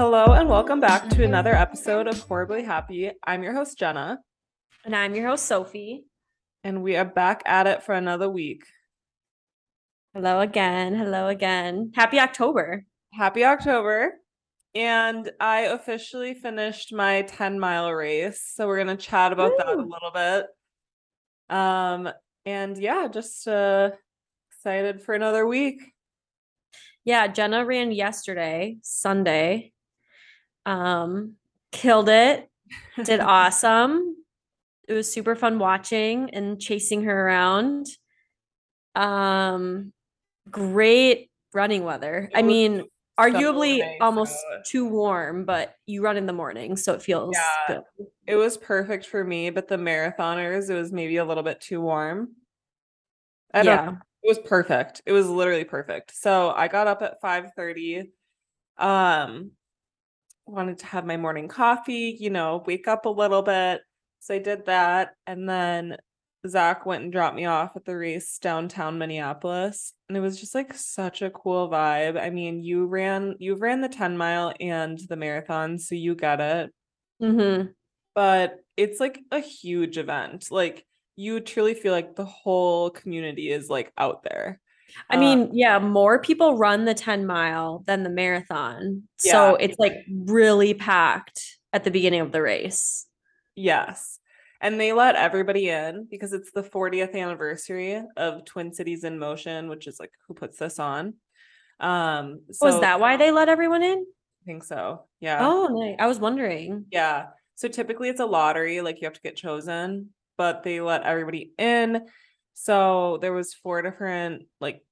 Hello and welcome back to another episode of Horribly Happy. I'm your host, Jenna, And I'm your host, Sophie. and we are back at it for another week. Hello again. Hello again. Happy October. Happy October. And I officially finished my 10 mile race. So we're going to chat about that a little bit. Um, and yeah, just uh excited for another week. Yeah, Jenna ran yesterday, Sunday. Um, killed it. Did awesome. It was super fun watching and chasing her around. Um, great running weather. I mean, arguably nice almost out. too warm, but you run in the morning, so it feels Yeah. good. It was perfect for me, but the marathoners, it was maybe a little bit too warm. I don't Yeah. It was perfect. It was literally perfect. So I got up at 5:30. Um wanted to have my morning coffee, you know, wake up a little bit. So I did that. And then Zach went and dropped me off at the race downtown Minneapolis. And it was just like such a cool vibe. I mean, you ran you ran the 10 mile and the marathon, so you get it. hmm But it's like a huge event. Like you truly feel like the whole community is like out there. I Uh, mean, yeah, more people run the 10 mile than the marathon. Yeah. So it's like really packed at the beginning of the race. Yes. And they let everybody in because it's the 40th anniversary of Twin Cities in Motion, which is like who puts this on. Um so Was that why they let everyone in? I think so. Yeah. Oh, nice. I was wondering. Yeah. So typically it's a lottery, like you have to get chosen, but they let everybody in. So there was four different like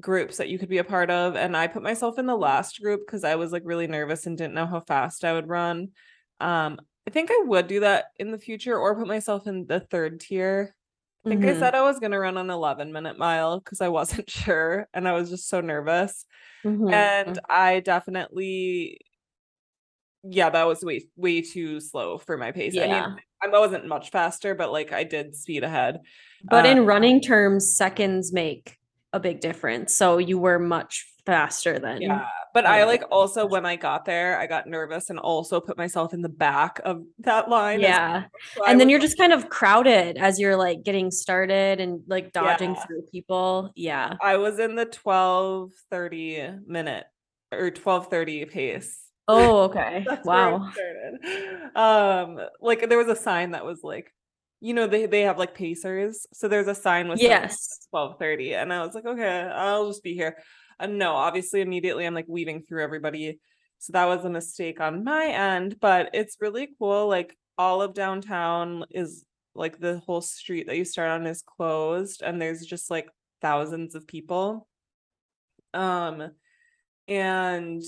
groups that you could be a part of and I put myself in the last group cuz I was like really nervous and didn't know how fast I would run. Um I think I would do that in the future or put myself in the third tier. I think I Mhm, said I was going to run an 11 minute mile cuz I wasn't sure and I was just so nervous mhm. and I definitely yeah, that was way way too slow for my pace. I Yeah. mean, I wasn't much faster, but like I did speed ahead. But uh, in running terms, seconds make a big difference. So you were much faster than. Yeah, but I like also when I got there, I got nervous and also put myself in the back of that line. Yeah. So I And then was you're just kind of crowded as you're like getting started and like dodging Yeah. through people. Yeah. I was in the 12:30 minute or 12:30 pace. Oh, okay. Wow. Um, like there was a sign that was like, you know, they they have like pacers. So there's a sign with Yes. twelve thirty, and I was like, okay, I'll just be here. And no, obviously, immediately I'm like weaving through everybody. So that was a mistake on my end, but it's really cool. Like all of downtown is like the whole street that you start on is closed, and there's just like thousands of people. Um, and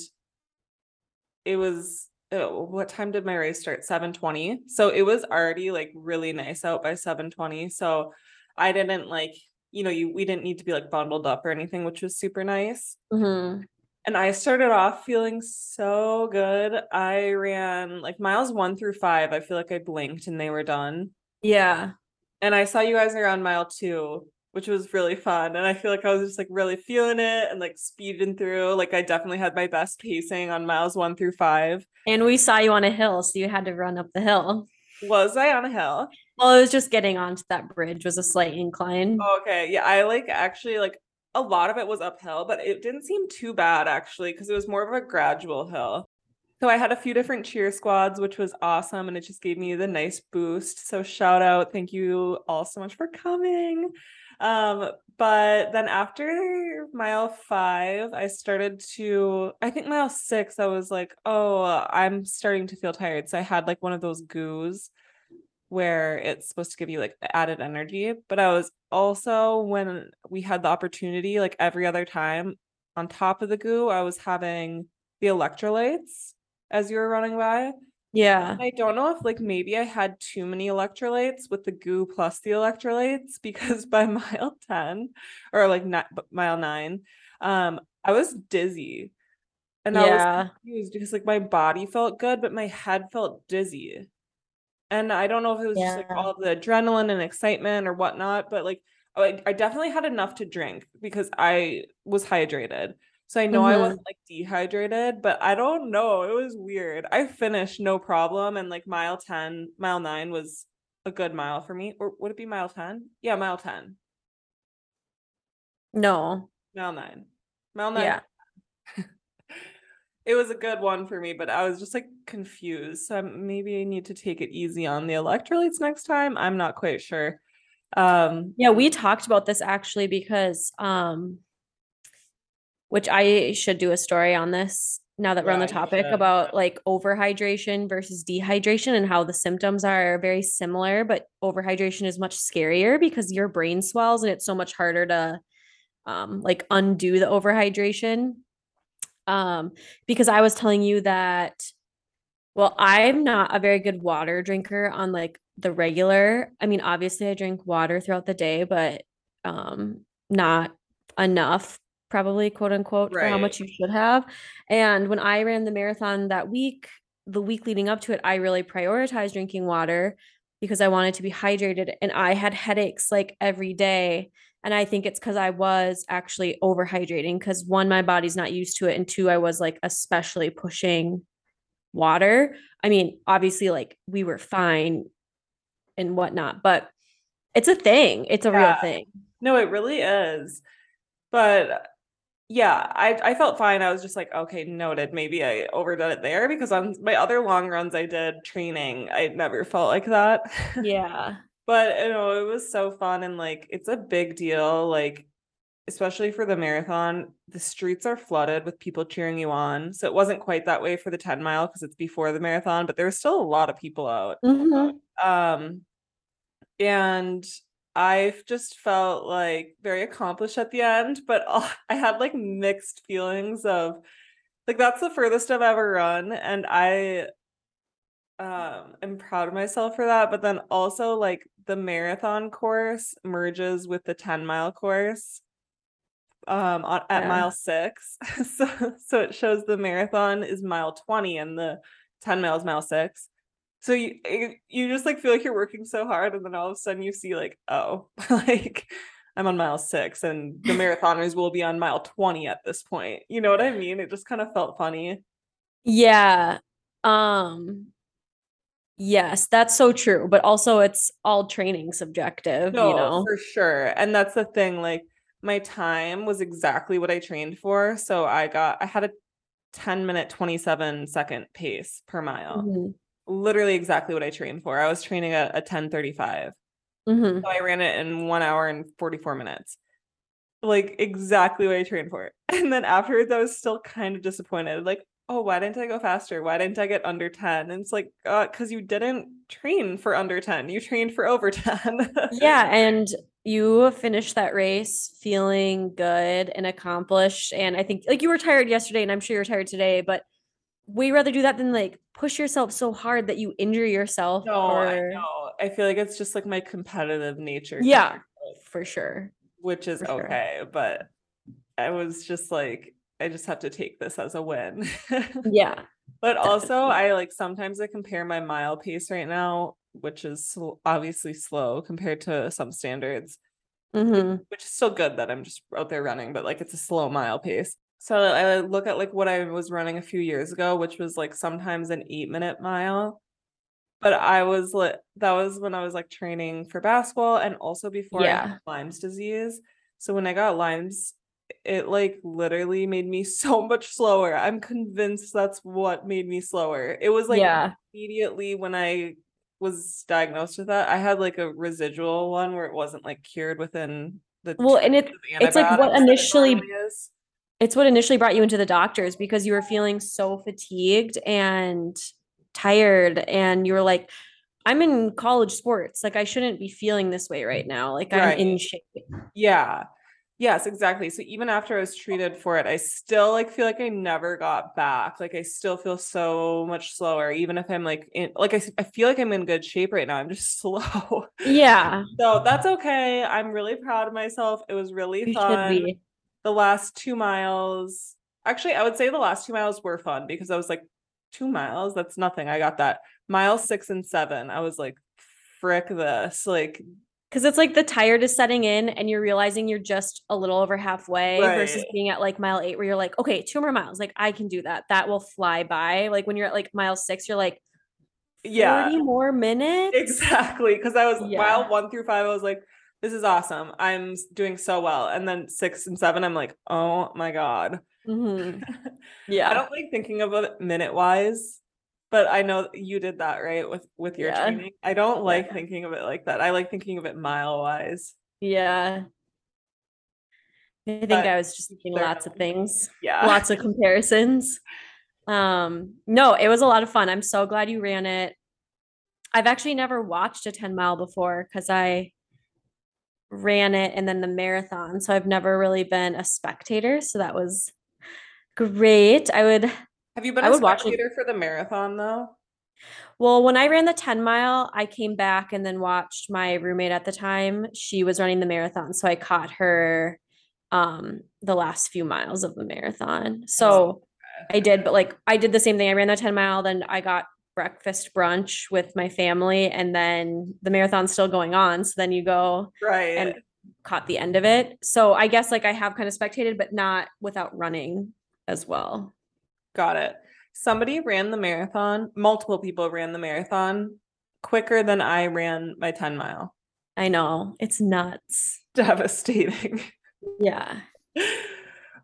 it was oh, what time did my race start? 7:20 so it was already like really nice out by 7:20 so I didn't like you know you we didn't need to be like bundled up or anything which was super nice. Mhm. and I started off feeling so good. I ran like miles 1 through 5 I feel like I blinked and they were done. Yeah. and I saw you guys around mile 2 which was really fun and I feel like I was just like really feeling it and like speeding through like I definitely had my best pacing on miles 1 through 5 And we saw you on a hill, so you had to run up the hill. Was I on a hill? Well, it was just getting onto that bridge was a slight incline. Okay, yeah, I like actually like a lot of it was uphill, but it didn't seem too bad actually because it was more of a gradual hill. So I had a few different cheer squads, which was awesome, and it just gave me the nice boost. So shout out, thank you all so much for coming. Um, but then after mile five, I started to, I think mile six, I was like, oh, I'm starting to feel tired. So I had like one of those goos where it's supposed to give you like added energy. But I was also, when we had the opportunity, like every other time on top of the goo, I was having the electrolytes as you were running by. Yeah. I don't know if like maybe I had too many electrolytes with the goo plus the electrolytes because by mile 10 or like not mile 9 um I was dizzy and I Yeah. was confused because like my body felt good but my head felt dizzy and I don't know if it was just like all the adrenaline and excitement or whatnot but like I, I definitely had enough to drink because I was hydrated So I know I Mhm. wasn't like dehydrated, but I don't know. It was weird. I finished no problem. And like mile 10, mile nine was a good mile for me. Or would it be mile 10? Yeah, mile 10. No. Mile nine. Mile nine. Yeah. it was a good one for me, but I was just like confused. So maybe I need to take it easy on the electrolytes next time. I'm not quite sure. Um, Yeah, we talked about this actually because um which I should do a story on this now that we're on the topic about like overhydration versus dehydration and how the symptoms are very similar, but overhydration is much scarier because your brain swells and it's so much harder to um like undo the overhydration. Um because I was telling you that well, I'm not a very good water drinker on like the regular. I mean, obviously I drink water throughout the day, but um not enough probably quote unquote for how much you should have. And when I ran the marathon that week, the week leading up to it, I really prioritized drinking water because I wanted to be hydrated and I had headaches like every day. And I think it's because I was actually overhydrating because one, my body's not used to it. And two, I was like especially pushing water. I mean, obviously, like we were fine and whatnot, but it's a thing. It's a real thing. No, it really is. But yeah, I I felt fine. I was just like, okay, noted. Maybe I overdid it there because on my other long runs I did training, I never felt like that. Yeah. But you know, it was so fun and like it's a big deal, like especially for the marathon. The streets are flooded with people cheering you on. So it wasn't quite that way for the 10 mile because it's before the marathon, but there was still a lot of people out. Mhm. Um, and I've just felt like very accomplished at the end, but I had like mixed feelings of like that's the furthest I've ever run, and I um am proud of myself for that. But then also like the marathon course merges with the 10 mile course um on, at Yeah. mile six. so so it shows the marathon is mile 20 and the 10 miles mile six. So you you you just like feel like you're working so hard, and then all of a sudden you see like, oh, like I'm on mile six, and the marathoners will be on mile 20 at this point. You know what I mean? It just kind of felt funny. Yeah. Um yes, that's so true, but also it's all training subjective, you No, know. for sure. And that's the thing, like my time was exactly what I trained for. So I got I had a 10 minute 27 second pace per mile. Mhm. Literally exactly what I trained for. I was training at a 1035. Mhm. So I ran it in one hour and 44 minutes. Like exactly what I trained for. And then afterwards, I was still kind of disappointed. Like, oh, why didn't I go faster? Why didn't I get under 10? And it's like, uh, because you didn't train for under 10. You trained for over 10. Yeah, and you finished that race feeling good and accomplished. And I think like you were tired yesterday, and I'm sure you're tired today, but way rather do that than like push yourself so hard that you injure yourself No, I know. I feel like it's just like my competitive nature. Yeah. in, for sure. Which is For sure. okay. But I was just like, I just have to take this as a win. Yeah. But also, I like sometimes I compare my mile pace right now, which is sl- obviously slow compared to some standards, hmm which is still good that I'm just out there running, but like it's a slow mile pace. So I look at like what I was running a few years ago, which was like sometimes an eight minute mile. But I was like, that was when I was like training for basketball and also before I Yeah. had Lyme's disease. So when I got Lyme's, it like literally made me so much slower. I'm convinced that's what made me slower. It was like yeah. immediately when I was diagnosed with that, I had like a residual one where it wasn't like cured within the Well, and it- it's like what it initially- is. It's what initially brought you into the doctors because you were feeling so fatigued and tired and you were like I'm in college sports. Like I shouldn't be feeling this way right now. Like I'm in shape. Yeah. Yes, exactly. So even after I was treated for it, I still like feel like I never got back. Like I still feel so much slower, even if I'm like in like i, I feel like I'm in good shape right now. I'm just slow. Yeah. So that's okay. I'm really proud of myself. It was really You fun. The last two miles, actually, I would say the last two miles were fun because I was like, two miles, that's nothing. I got that. Mile six and seven, I was like, frick this. Like, because it's like the tired is setting in and you're realizing you're just a little over halfway versus being at like mile eight where you're like, okay, two more miles. Like I can do that. That will fly by. Like when you're at like mile six, you're like, Yeah. 40 more minutes. Exactly. Because I was Yeah. mile one through five, I was like, this is awesome. I'm doing so well. And then six and seven, I'm like, oh my God. Mhm. I don't like thinking of it minute wise, but I know you did that right with with your Yeah. training. I don't like Yeah. thinking of it like that. I like thinking of it mile wise. Yeah. I think But I was just thinking lots of things, Yeah. lots of comparisons. Um, no, it was a lot of fun. I'm so glad you ran it. I've actually never watched a 10 mile before because I ran it and then the marathon. So I've never really been a spectator. So that was great. I would Have you been I a would watch it. spectator for the marathon though? Well, when I ran the 10 mile, I came back and then watched my roommate at the time. She was running the marathon. So I caught her um the last few miles of the marathon. So I did, but like I did the same thing. I ran the 10 mile, then I got breakfast brunch with my family, and then the marathon's still going on. So then you go Right. and caught the end of it. So I guess like I have kind of spectated, but not without running as well. Got it. Somebody ran the marathon. Multiple people ran the marathon quicker than I ran my 10 mile. I know it's nuts. Devastating. Yeah.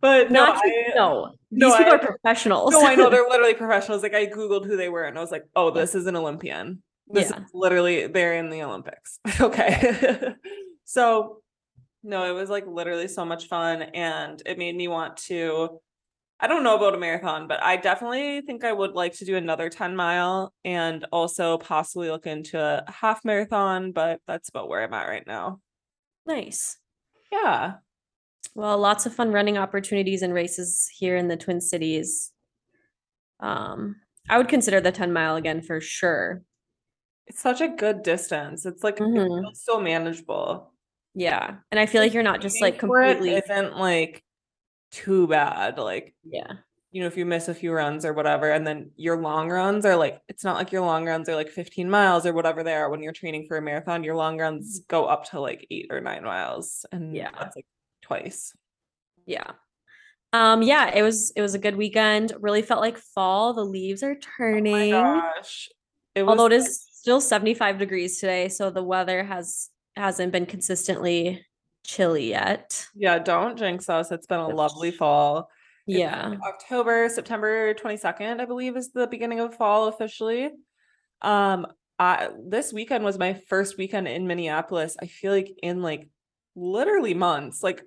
But no, Not I, no, no, these people I- are professionals. no, I know they're literally professionals. Like I Googled who they were and I was like, oh, this is an Olympian. This Yeah. is literally they're in the Olympics. okay. so no, it was like literally so much fun and it made me want to I don't know about a marathon, but I definitely think I would like to do another 10 mile and also possibly look into a half marathon, but that's about where I'm at right now. nice. Yeah. Well, lots of fun running opportunities and races here in the Twin Cities. Um, I would consider the 10 mile again for sure. It's such a good distance. It's like it Mhm. feels so manageable. Yeah. And I feel like you're not just like for it completely isn't like too bad. Like, yeah. you know, if you miss a few runs or whatever, and then your long runs are like, it's not like your long runs are like 15 miles or whatever they are when you're training for a marathon. Your long runs go up to like eight or nine miles. And Yeah. that's like twice. Yeah. Um, yeah, it was it was a good weekend. Really felt like fall. The leaves are Oh my turning. gosh. It was Although it is still 75 degrees today, so the weather has hasn't been consistently chilly yet. yeah, don't jinx us. It's been a lovely fall. It's Yeah. October, September 22nd, I believe, is the beginning of fall officially. Um, I this weekend was my first weekend in Minneapolis. I feel like in like literally months. Like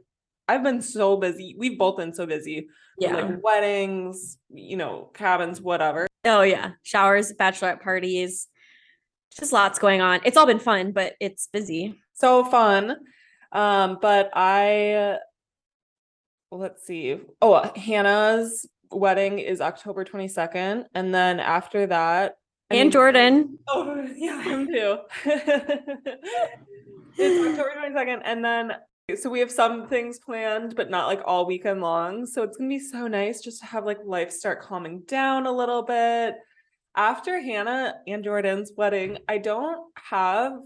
I've been so busy. We've both been so busy Yeah. like weddings, you know, cabins, whatever. Oh yeah. Showers, bachelorette parties. Just lots going on. It's all been fun, but it's busy. So fun. Um, but I let's see. Oh, Hannah's wedding is October 22nd, and then after that, I and mean- Jordan. Oh, yeah, him too. it's October 22nd. And then, so we have some things planned, but not like all weekend long. So it's going to be so nice just to have like life start calming down a little bit. After Hannah and Jordan's wedding, I don't have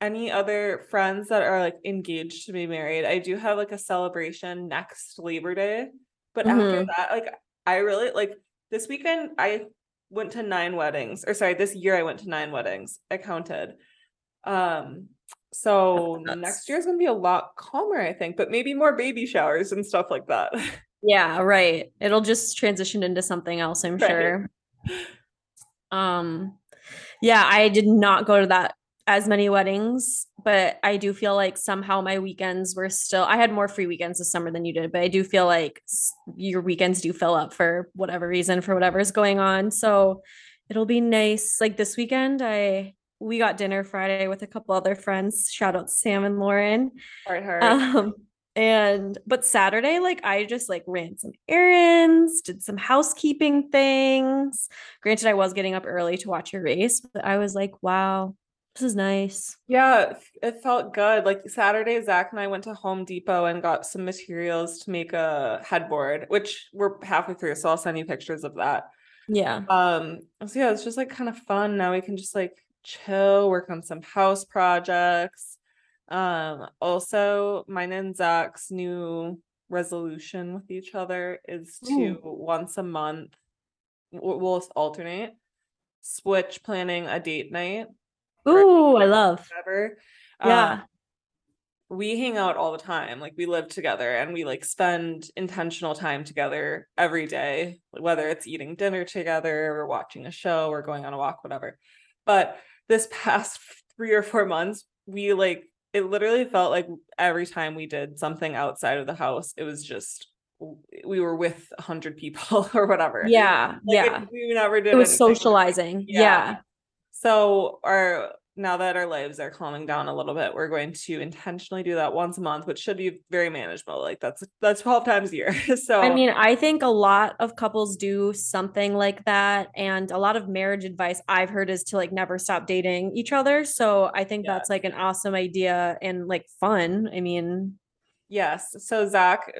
any other friends that are like engaged to be married. I do have like a celebration next Labor Day. But after Mhm. that, like, I really like this weekend, I went to nine weddings or sorry this year i went to nine weddings i counted um so next year is going to be a lot calmer i think but maybe more baby showers and stuff like that Yeah, right. It'll just transition into something else, I'm Right. sure. Um yeah, I did not go to that as many weddings, but I do feel like somehow my weekends were still I had more free weekends this summer than you did, but I do feel like your weekends do fill up for whatever reason for whatever's going on. So it'll be nice. Like this weekend, I we got dinner Friday with a couple other friends. Shout out Sam and Lauren. heart heart Um, and but Saturday, like I just like ran some errands, did some housekeeping things. Granted, I was getting up early to watch your race, but I was like, wow, this is nice. yeah it it felt good like saturday zach and i went to home depot and got some materials to make a headboard which we're halfway through so i'll send you pictures of that Yeah. um so yeah it's just like kind of fun now we can just like chill work on some house projects Um, also, mine and Zach's new resolution with each other is to once a month, we'll alternate, switch planning a date night, Ooh, I love. whatever. Yeah. Um, we hang out all the time. Like we live together and we like spend intentional time together every day, whether it's eating dinner together or watching a show or going on a walk, whatever. But this past three or four months, we like it literally felt like every time we did something outside of the house, it was just we were with a hundred people or whatever. Yeah. Like, yeah. it- we never did It was anything socializing. Yeah. Yeah. so our now that our lives are calming down a little bit, we're going to intentionally do that once a month, which should be very manageable. Like that's that's 12 times a year. so I mean, I think a lot of couples do something like that. And a lot of marriage advice I've heard is to like never stop dating each other. So I think Yeah. that's like an awesome idea and like fun. I mean, yes. So Zach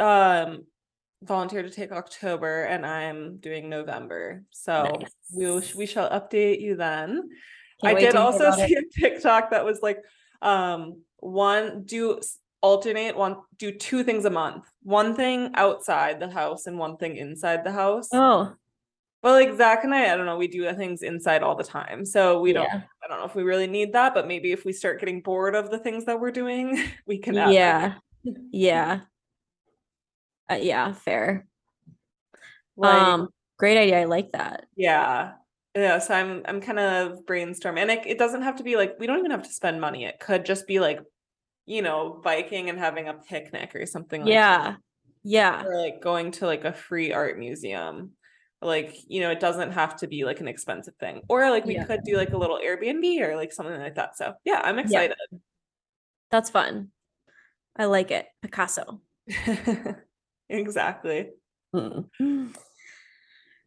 um volunteered to take October and I'm doing November. So we will we shall update you then. I did also about it. see a TikTok that was like, um, one do alternate one, do two things a month. One thing outside the house and one thing inside the house. Oh, well like Zach and I, I don't know, we do things inside all the time. So we don't yeah. I don't know if we really need that, but maybe if we start getting bored of the things that we're doing, we can. Yeah. Yeah. Uh, yeah, fair. Like, um, great idea. I like that. yeah. Yeah, so I'm I'm kind of brainstorming. And it, it doesn't have to be like we don't even have to spend money. It could just be like, you know, biking and having a picnic or something like that. Yeah. Yeah. or like going to like a free art museum like you know it doesn't have to be like an expensive thing or like we Yeah. could do like a little airbnb or like something like that so yeah i'm excited That's fun. I like it. Picasso. exactly Mm.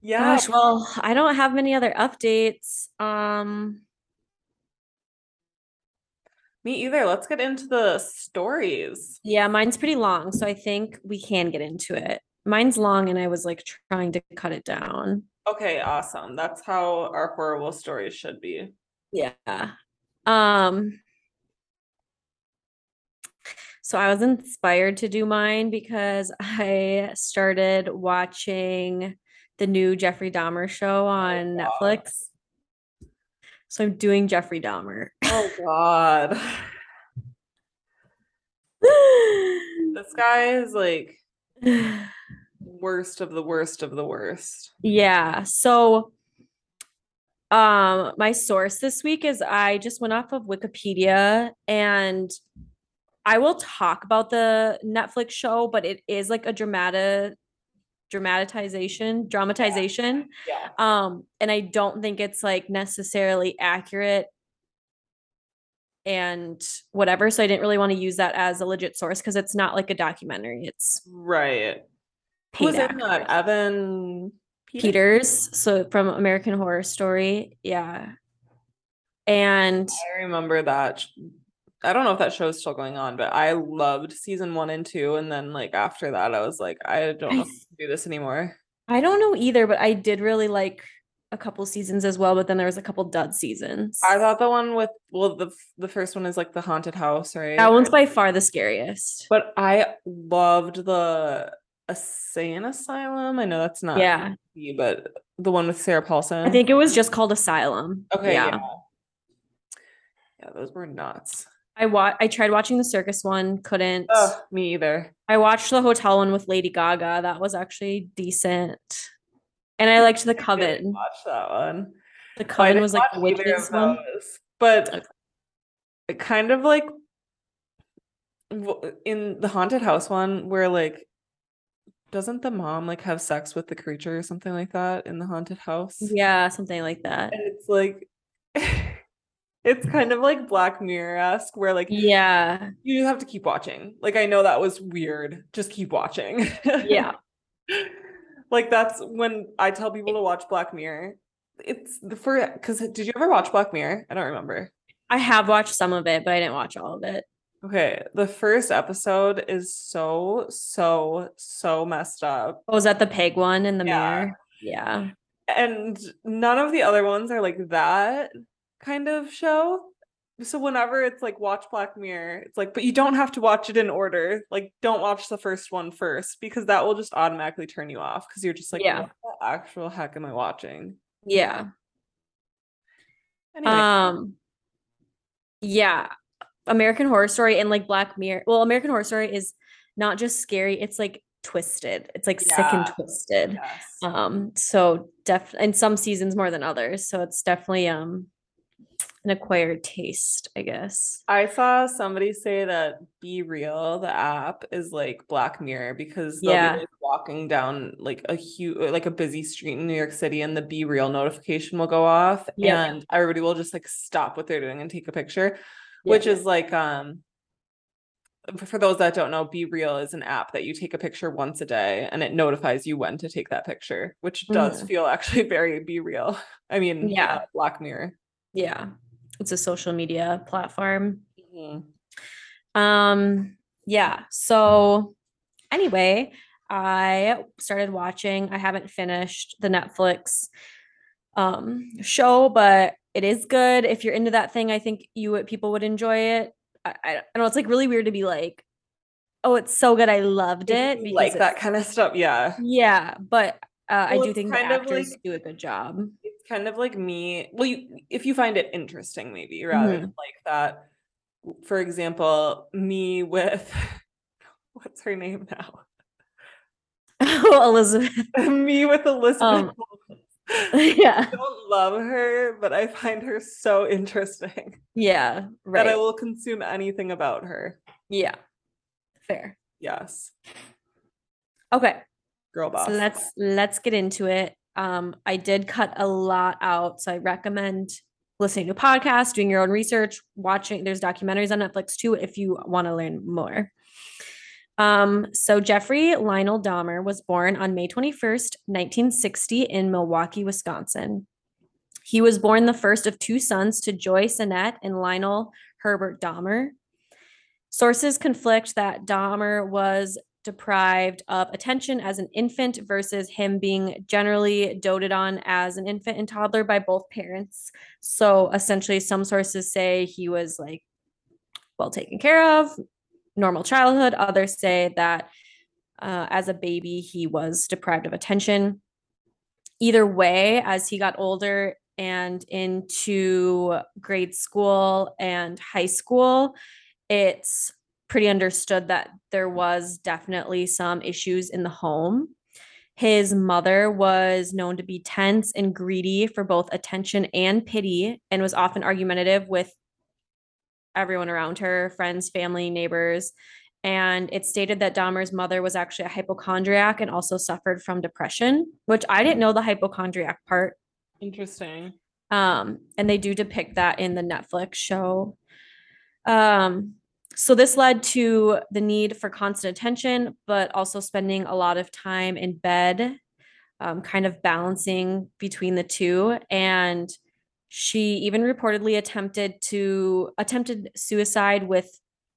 Yeah Gosh, well, I don't have many other updates. Um, me either let's get into the stories yeah, mine's pretty long, so I think we can get into it. Mine's long and I was like trying to cut it down. okay awesome that's how our horrible stories should be Yeah. Um, so I was inspired to do mine because I started watching the new Jeffrey Dahmer show on wow. Netflix. So I'm doing Jeffrey Dahmer. oh god this guy is like worst of the worst of the worst Yeah. So um my source this week is I just went off of Wikipedia and I will talk about the Netflix show, but it is like a dramatic dramatization, dramatization. yeah Um and I don't think it's like necessarily accurate and whatever. So I didn't really want to use that as a legit source because it's not like a documentary. It's right Who's in that? Evan Peters? Peters, so from American Horror Story. Yeah. And I remember that. I don't know if that show's still going on, but I loved season one and two. And then like after that, I was like, I don't know I do this anymore. I don't know either, but I did really like a couple seasons as well, but then there was a couple dud seasons. I thought the one with well, the the first one is like the haunted house, right? that one's by far the scariest. But I loved the insane asylum. I know that's not Yeah. but the one with Sarah Paulson. I think it was just called Asylum. Okay, yeah. Yeah. yeah. those were nuts. I wa- I tried watching the circus one, couldn't. Oh, me either. I watched the hotel one with Lady Gaga. That was actually decent. And I liked the I didn't Coven. Watch that one. The oh, I Coven was like the witches one. But Okay. it kind of like in the haunted house one where like doesn't the mom like have sex with the creature or something like that in the haunted house? Yeah, something like that. And it's like it's kind of like Black Mirror-esque where like Yeah. you just have to keep watching. Like I know that was weird. Just keep watching. Yeah. like that's when I tell people to watch Black Mirror. It's the first because did you ever watch Black Mirror? I don't remember. I have watched some of it, but I didn't watch all of it. Okay, the first episode is so so so messed up. Oh, was that the pig one in the Yeah. mirror? Yeah. And none of the other ones are like that kind of show. So whenever it's like watch Black Mirror, it's like, but you don't have to watch it in order. Like, don't watch the first one first because that will just automatically turn you off because you're just like, Yeah. what the actual heck am I watching? Yeah. Anyway, Um yeah. American Horror Story and like Black Mirror. Well, American Horror Story is not just scary, it's like twisted. It's like sick and twisted. yes. Um so def in some seasons more than others. So it's definitely um an acquired taste, I guess. I saw somebody say that Be Real, the app, is like Black Mirror because they'll Yeah. be like walking down like a huge, like a busy street in New York City, and the Be Real notification will go off, Yep. and everybody will just like stop what they're doing and take a picture, which is like um. For those that don't know, Be Real is an app that you take a picture once a day and it notifies you when to take that picture, which does Mhm. feel actually very Be Real. I mean, Yeah. uh, Black Mirror. yeah. It's a social media platform. Mhm. Um, yeah. So anyway, I started watching. I haven't finished the Netflix um show, but it is good. If you're into that thing, I think you people would enjoy it. I, I, know it's like really weird to be like, oh, it's so good. I loved it. like that kind of stuff, yeah. Yeah, but uh, I do think the actors like- do a good job. Kind of like me well you if you find it interesting maybe rather Mm-hmm. than like that for example me with what's her name now Oh, Elizabeth. me with elizabeth Um, yeah. i don't love her but i find her so interesting Yeah. Right. that i will consume anything about her yeah. Fair. yes Okay. girl boss So let's let's get into it. Um, I did cut a lot out, so I recommend listening to podcasts, doing your own research, watching. There's documentaries on Netflix too if you want to learn more. Um, so Jeffrey Lionel Dahmer was born on May 21st, 1960, in Milwaukee, Wisconsin. He was born the first of two sons to Joyce Annette and Lionel Herbert Dahmer. Sources conflict that Dahmer was deprived of attention as an infant versus him being generally doted on as an infant and toddler by both parents. So essentially, some sources say he was like well taken care of, normal childhood. Others say that uh, as a baby, he was deprived of attention. Either way, as he got older and into grade school and high school, it's pretty understood that there was definitely some issues in the home. His mother was known to be tense and greedy for both attention and pity and was often argumentative with everyone around her, friends, family, neighbors. And it stated that Dahmer's mother was actually a hypochondriac and also suffered from depression, which I didn't know the hypochondriac part. interesting Um, and they do depict that in the Netflix show. Um, so this led to the need for constant attention, but also spending a lot of time in bed, um, kind of balancing between the two. And she even reportedly attempted to attempted suicide with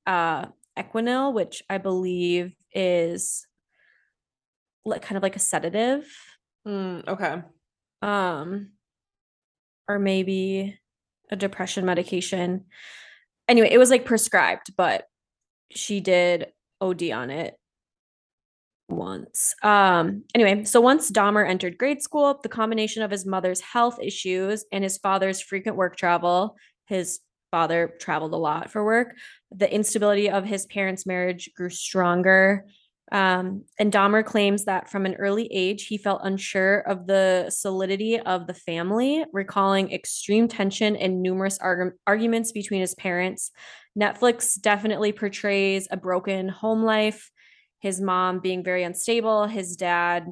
uh Equanil, which I believe is like kind of like a sedative. Mm, okay. Um or maybe a depression medication anyway it was like prescribed but she did od on it once. Um anyway so once dahmer entered grade school the combination of his mother's health issues and his father's frequent work travel his father traveled a lot for work the instability of his parents marriage grew stronger um, and Dahmer claims that from an early age, he felt unsure of the solidity of the family, recalling extreme tension and numerous argu- arguments between his parents. Netflix definitely portrays a broken home life, his mom being very unstable, his dad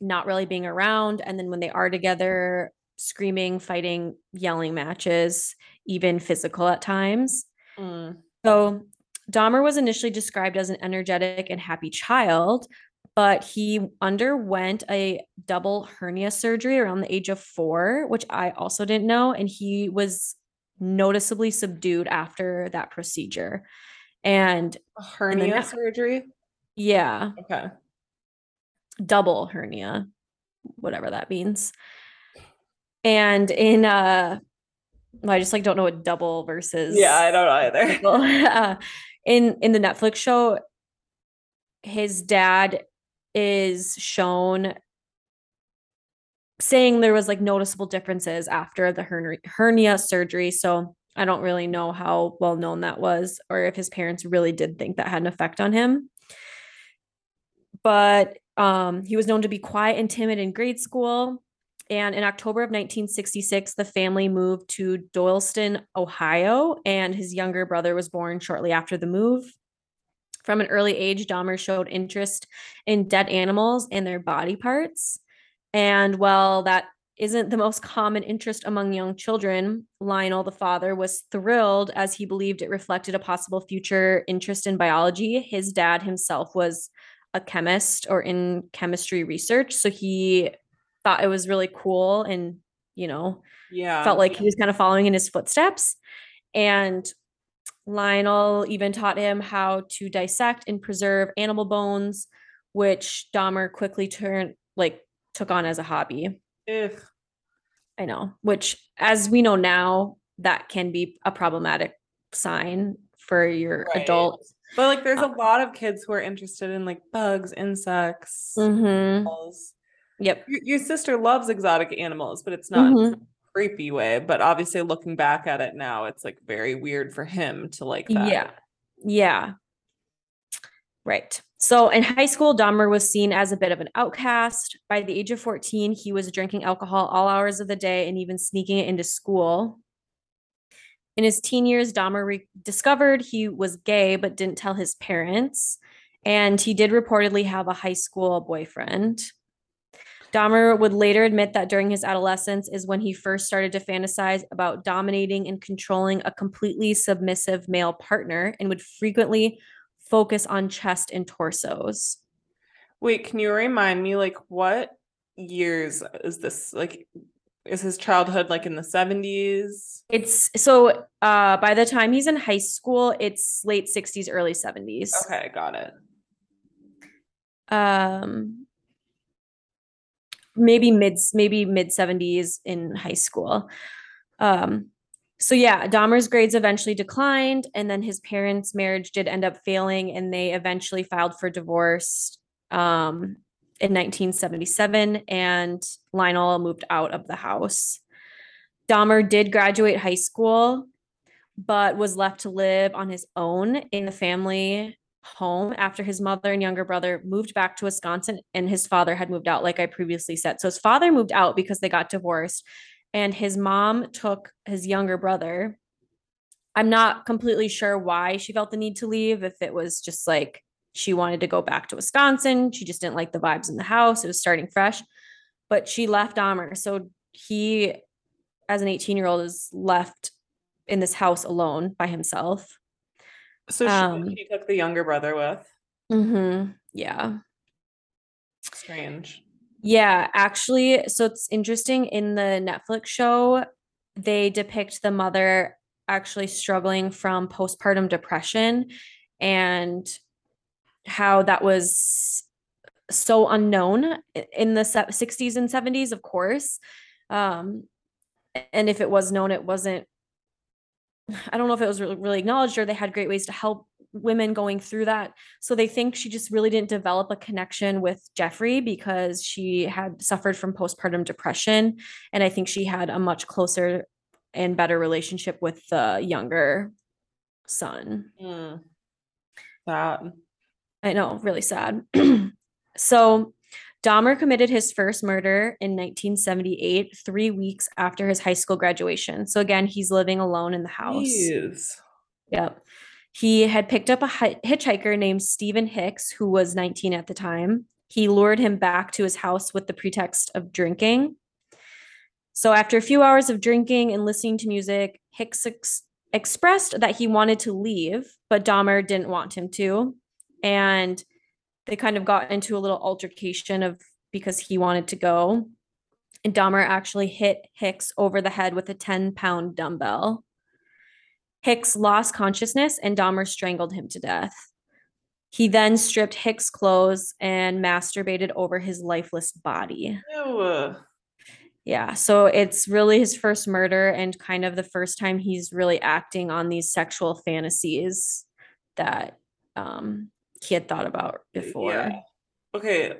not really being around. And then when they are together, screaming, fighting, yelling matches, even physical at times. Mm, So Dahmer was initially described as an energetic and happy child, but he underwent a double hernia surgery around the age of four, which I also didn't know. And he was noticeably subdued after that procedure. And a hernia net- surgery yeah, okay double hernia, whatever that means. And in uh well, I just like don't know what double versus Yeah, I don't know either. Uh, in in the Netflix show, his dad is shown saying there was like noticeable differences after the hernia, surgery. So I don't really know how well known that was or if his parents really did think that had an effect on him. But um, he was known to be quiet and timid in grade school. And in October of 1966, the family moved to Doylestown, Ohio, and his younger brother was born shortly after the move. From an early age, Dahmer showed interest in dead animals and their body parts. And while that isn't the most common interest among young children, Lionel, the father, was thrilled as he believed it reflected a possible future interest in biology. His dad himself was a chemist or in chemistry research. So he thought it was really cool and, you know, Yeah. felt like he was kind of following in his footsteps. And Lionel even taught him how to dissect and preserve animal bones, which Dahmer quickly turned like took on as a hobby. Ugh. I know, which as we know now, that can be a problematic sign for your Right. adult. But like there's a Uh, lot of kids who are interested in like bugs, insects, Mhm. Yep. Your, your sister loves exotic animals, but it's not in Mhm. a creepy way. But obviously looking back at it now, it's like very weird for him to like that. Yeah. Yeah. Right. So in high school, Dahmer was seen as a bit of an outcast. By the age of 14, he was drinking alcohol all hours of the day and even sneaking it into school. In his teen years, Dahmer re- discovered he was gay but didn't tell his parents. And he did reportedly have a high school boyfriend. Dahmer would later admit that during his adolescence is when he first started to fantasize about dominating and controlling a completely submissive male partner and would frequently focus on chest and torsos. Wait, can you remind me like what years is this like is his childhood like in the 70s? It's so uh by the time he's in high school, it's late 60s, early 70s. Okay, got it. Um maybe mid maybe mid 70s in high school. Um so yeah, Dahmer's grades eventually declined and then his parents' marriage did end up failing and they eventually filed for divorce um in 1977 and Lionel moved out of the house. Dahmer did graduate high school but was left to live on his own in the family home after his mother and younger brother moved back to Wisconsin and his father had moved out, like I previously said. So his father moved out because they got divorced, and his mom took his younger brother. I'm not completely sure why she felt the need to leave, if it was just like she wanted to go back to Wisconsin. She just didn't like the vibes in the house. It was starting fresh, but she left Dahmer. So he, as an 18 year old, is left in this house alone by himself. So she, Um, he took the younger brother with. Mm-hmm. Yeah. Strange. Yeah, actually, so it's interesting in the Netflix show, they depict the mother actually struggling from postpartum depression and how that was so unknown in the 60s and 70s, of course. Um, and if it was known, it wasn't, I don't know if it was really, acknowledged or they had great ways to help women going through that. So they think she just really didn't develop a connection with Jeffrey because she had suffered from postpartum depression. And I think she had a much closer and better relationship with the younger son. Hmm. Sad. I know, really sad. so Dahmer committed his first murder in 1978, three weeks after his high school graduation. So again, he's living alone in the house. Jeez. Yep. He had picked up a hitchhiker named Stephen Hicks, who was 19 at the time. He lured him back to his house with the pretext of drinking. So, after a few hours of drinking and listening to music, Hicks ex- expressed that he wanted to leave, but Dahmer didn't want him to. And they kind of got into a little altercation of because he wanted to go. And Dahmer actually hit Hicks over the head with a 10 pound dumbbell. Hicks lost consciousness and Dahmer strangled him to death. He then stripped Hicks' clothes and masturbated over his lifeless body. Ew. Yeah, so it's really his first murder and kind of the first time he's really acting on these sexual fantasies that um he had thought about before. Yeah. Okay.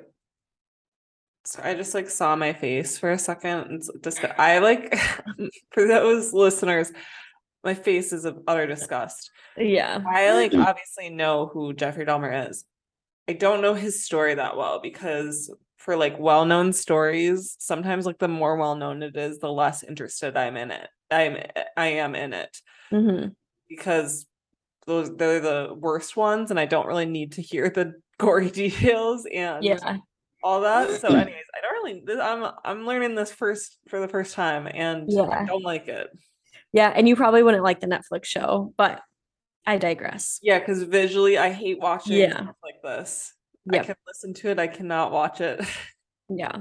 So I just like saw my face for a second. Just I like for those listeners, my face is of utter disgust. Yeah. I like obviously know who Jeffrey Dahmer is. I don't know his story that well because for like well-known stories, sometimes like the more well-known it is, the less interested I'm in it. I'm I am in it Mhm. because those they're the worst ones and I don't really need to hear the gory details and Yeah. all that. So anyways, I don't really this, I'm I'm learning this first for the first time and yeah. I don't like it. Yeah, and you probably wouldn't like the Netflix show, but I digress. Yeah, because visually I hate watching Yeah. stuff like this. I Yep. can listen to it, I cannot watch it. Yeah.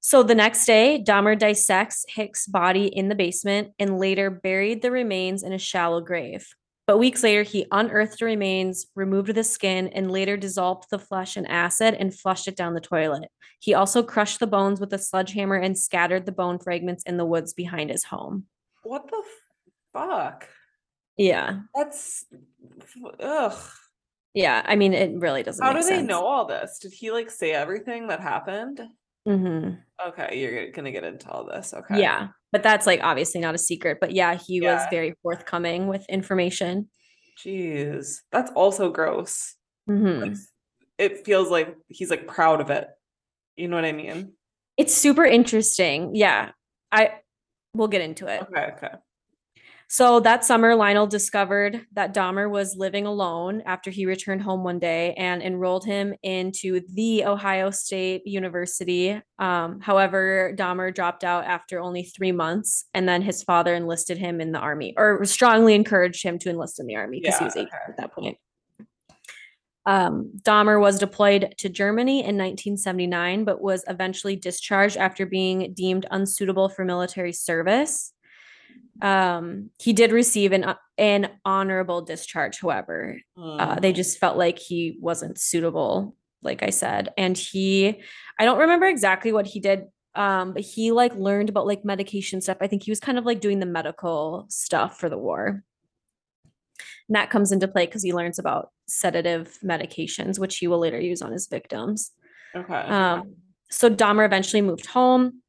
So the next day, Dahmer dissects Hicks' body in the basement and later buried the remains in a shallow grave. But weeks later, he unearthed the remains, removed the skin, and later dissolved the flesh in acid and flushed it down the toilet. He also crushed the bones with a sledgehammer and scattered the bone fragments in the woods behind his home. what the fuck? Yeah. That's ugh. Yeah. I mean, it really doesn't How do they sense. know all this? Did he like say everything that happened? Mhm. Okay, you're gonna get into all this. Okay. Yeah. But that's like obviously not a secret. But yeah, he was very forthcoming with information. Jeez. That's also gross. Mhm. Like, it feels like he's like proud of it. You know what I mean? It's super interesting. Yeah. I we'll get into it. Okay, okay. So that summer, Lionel discovered that Dahmer was living alone after he returned home one day and enrolled him into the Ohio State University. Um, however, Dahmer dropped out after only three months, and then his father enlisted him in the army, or strongly encouraged him to enlist in the army because he was eight at that point. Um, Dahmer was deployed to Germany in 1979, but was eventually discharged after being deemed unsuitable for military service. Um, he did receive an an honorable discharge, however. Uh, they just felt like he wasn't suitable, like I said. And he, I don't remember exactly what he did, um, but he like learned about like medication stuff. I think he was kind of like doing the medical stuff for the war. And that comes into play because he learns about sedative medications, which he will later use on his victims. okay. Um, so Dahmer eventually moved home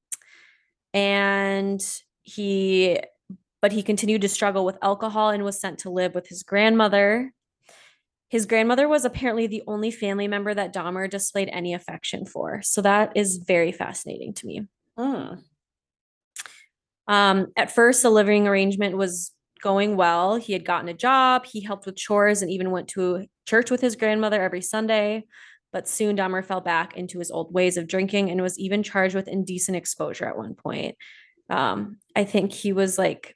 and he, but he continued to struggle with alcohol and was sent to live with his grandmother. His grandmother was apparently the only family member that Dahmer displayed any affection for. So that is very fascinating to me. Hmm. Um, at first, the living arrangement was going well. He had gotten a job, he helped with chores, and even went to church with his grandmother every Sunday. But soon Dahmer fell back into his old ways of drinking and was even charged with indecent exposure at one point. Um, I think he was like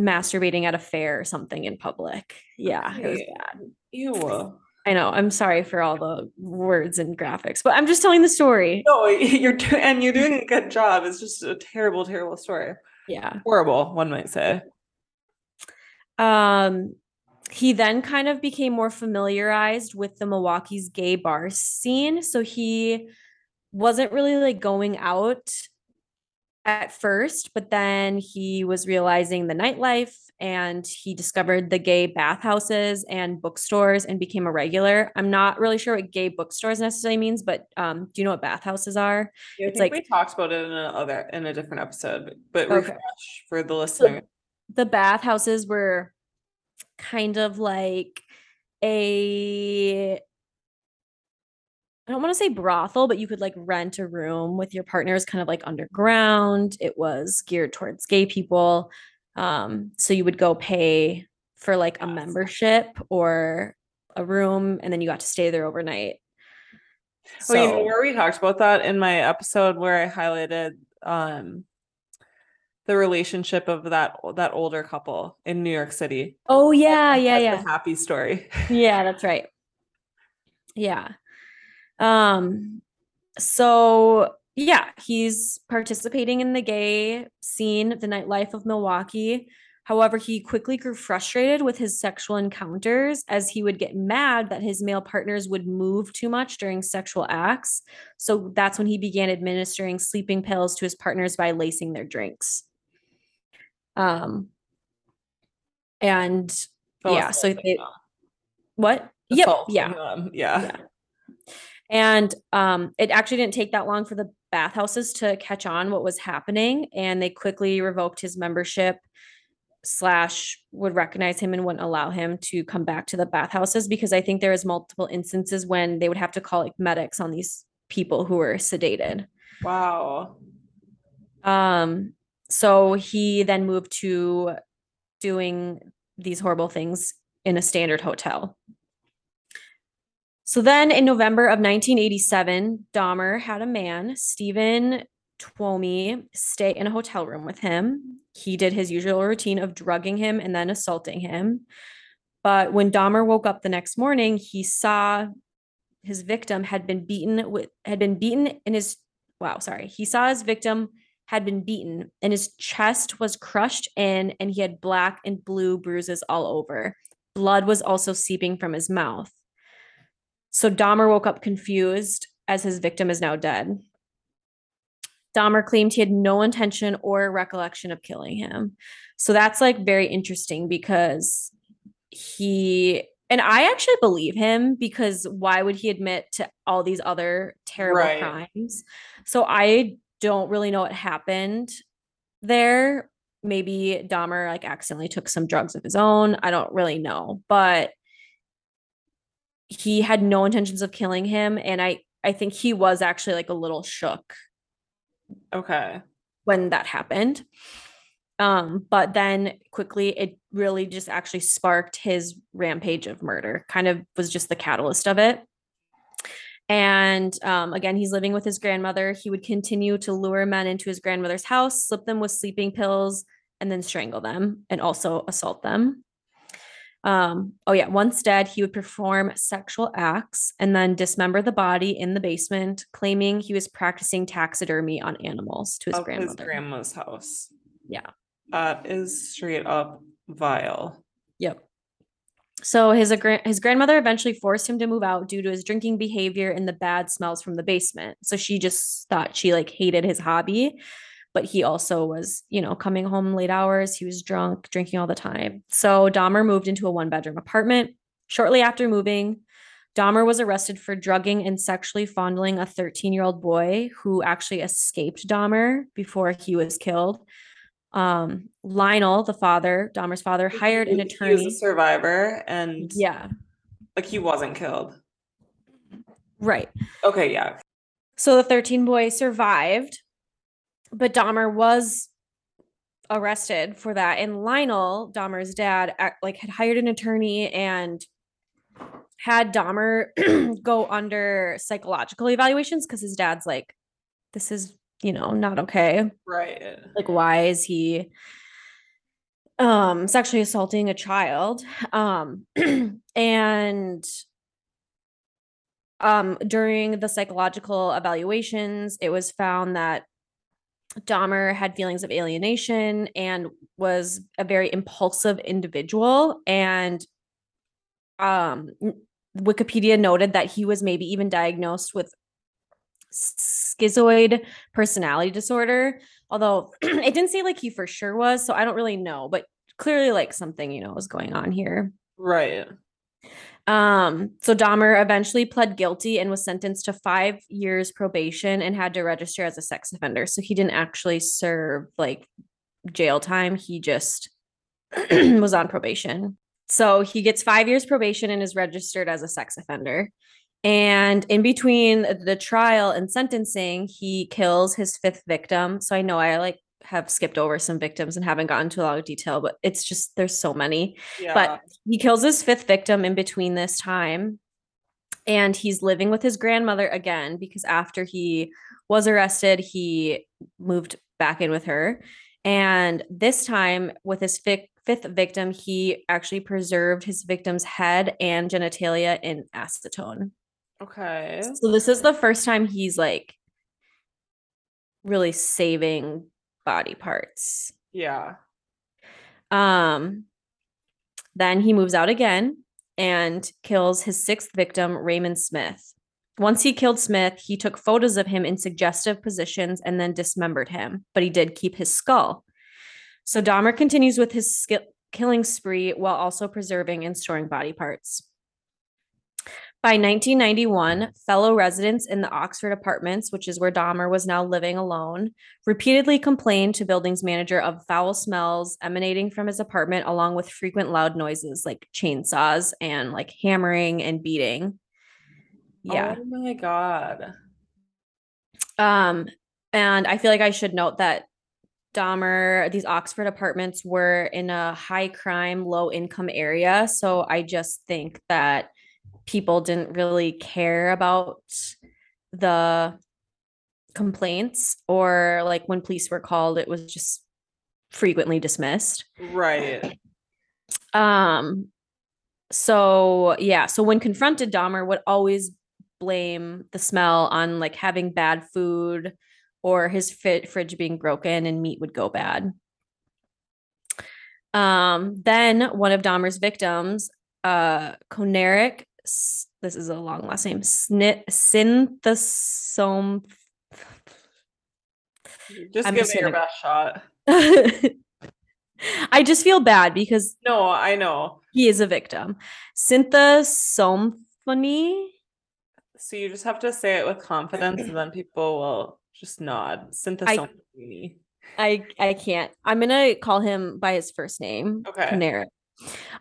masturbating at a fair or something in public. Yeah, it was bad. Ew. I know. I'm sorry for all the words and graphics, but I'm just telling the story. No, you're do- and you're doing a good job. It's just a terrible, terrible story. Yeah. Horrible, one might say. Um, he then kind of became more familiarized with the Milwaukee's gay bar scene. So he wasn't really like going out at first, but then he was realizing the nightlife and he discovered the gay bathhouses and bookstores and became a regular. I'm not really sure what gay bookstores necessarily means, but um, do you know what bathhouses are? Yeah, It's think like- we talked about it in another in a different episode, but Okay. refresh for the listener. the bathhouses were kind of like a I don't want to say brothel, but you could like rent a room with your partners kind of like underground. It was geared towards gay people. Um, so you would go pay for like a membership or a room and then you got to stay there overnight. Oh, you know So- where we talked about that in my episode where I highlighted um the relationship of that that older couple in New York City. oh yeah, yeah, That's yeah. happy story. Yeah, that's right. Yeah. Um so yeah, he's participating in the gay scene, the nightlife of Milwaukee. However, he quickly grew frustrated with his sexual encounters as he would get mad that his male partners would move too much during sexual acts. So that's when he began administering sleeping pills to his partners by lacing their drinks. Um, and yeah, so they, what? Yep, yeah. Yeah. Yeah. And um, it actually didn't take that long for the bathhouses to catch on what was happening, and they quickly revoked his membership. Slash would recognize him and wouldn't allow him to come back to the bathhouses because I think there is multiple instances when they would have to call like medics on these people who were sedated. Wow. Um, so he then moved to doing these horrible things in a standard hotel. So then in November of 1987, Dahmer had a man, Steven Tuomi, stay in a hotel room with him. He did his usual routine of drugging him and then assaulting him. But when Dahmer woke up the next morning, he saw his victim had been beaten with had been beaten in his wow, sorry. He saw his victim had been beaten and his chest was crushed in and he had black and blue bruises all over. Blood was also seeping from his mouth. So Dahmer woke up confused as his victim is now dead. Dahmer claimed he had no intention or recollection of killing him. So that's like very interesting because he and I actually believe him because why would he admit to all these other terrible Right. crimes? So I don't really know what happened there. Maybe Dahmer like accidentally took some drugs of his own. I don't really know, but he had no intentions of killing him and I I think he was actually like a little shook Okay. when that happened. Um, but then quickly it really just actually sparked his rampage of murder, kind of was just the catalyst of it. And um, again, he's living with his grandmother. He would continue to lure men into his grandmother's house, slip them with sleeping pills, and then strangle them and also assault them. Um, oh yeah, once dead, he would perform sexual acts and then dismember the body in the basement, claiming he was practicing taxidermy on animals to his Of his grandmother. grandma's house. Yeah. That is straight up vile. Yep. So his his grandmother eventually forced him to move out due to his drinking behavior and the bad smells from the basement. So she just thought she like hated his hobby, but he also was, you know, coming home late hours. He was drunk, drinking all the time. So Dahmer moved into a one bedroom apartment. Shortly after moving, Dahmer was arrested for drugging and sexually fondling a 13 year old boy who actually escaped Dahmer before he was killed. Um, Lionel, the father, Dahmer's father, hired an attorney. He was a survivor and Yeah, like he wasn't killed. right. Okay, yeah. So the 13 boy survived, but Dahmer was arrested for that. And Lionel, Dahmer's dad, like had hired an attorney and had Dahmer go under psychological evaluations because his dad's like, this is, you know, not okay. Right. Like, why is he um sexually assaulting a child? Um and um during the psychological evaluations, it was found that Dahmer had feelings of alienation and was a very impulsive individual and um Wikipedia noted that he was maybe even diagnosed with schizoid personality disorder although it didn't say like he for sure was so I don't really know but clearly like something you know was going on here Right. Um, so Dahmer eventually pled guilty and was sentenced to five years probation and had to register as a sex offender. So he didn't actually serve like jail time. He just was on probation. So he gets five years probation and is registered as a sex offender. And in between the trial and sentencing, he kills his fifth victim. So I know I like have skipped over some victims and haven't gotten to a lot of detail, but it's just there's so many Yeah. but he kills his fifth victim in between this time and he's living with his grandmother again because after he was arrested he moved back in with her and this time with his fi- fifth victim he actually preserved his victim's head and genitalia in acetone okay. so this is the first time he's like really saving body parts Yeah. Um, then he moves out again and kills his sixth victim, Raymond Smith. Once he killed Smith, he took photos of him in suggestive positions and then dismembered him, but he did keep his skull. So Dahmer continues with his skill- killing spree while also preserving and storing body parts. By 1991, fellow residents in the Oxford apartments, which is where Dahmer was now living alone, repeatedly complained to buildings manager of foul smells emanating from his apartment, along with frequent loud noises like chainsaws and like hammering and beating. Yeah. Oh my god. Um, and I feel like I should note that Dahmer, these Oxford apartments were in a high crime, low income area. So I just think that people didn't really care about the complaints or like when police were called, it was just frequently dismissed. Right. Um, so yeah, so when confronted, Dahmer would always blame the smell on like having bad food or his fit fridge being broken and meat would go bad. Um, then one of Dahmer's victims, uh, Konerak, this is a long last name, Snit Synthesome. Just I'm give just it your best shot. I just feel bad because No, I know. he is a victim. Synthesomphony. So you just have to say it with confidence and then people will just nod. Synthesome. I I can't. I'm gonna call him by his first name. Okay. Konerak.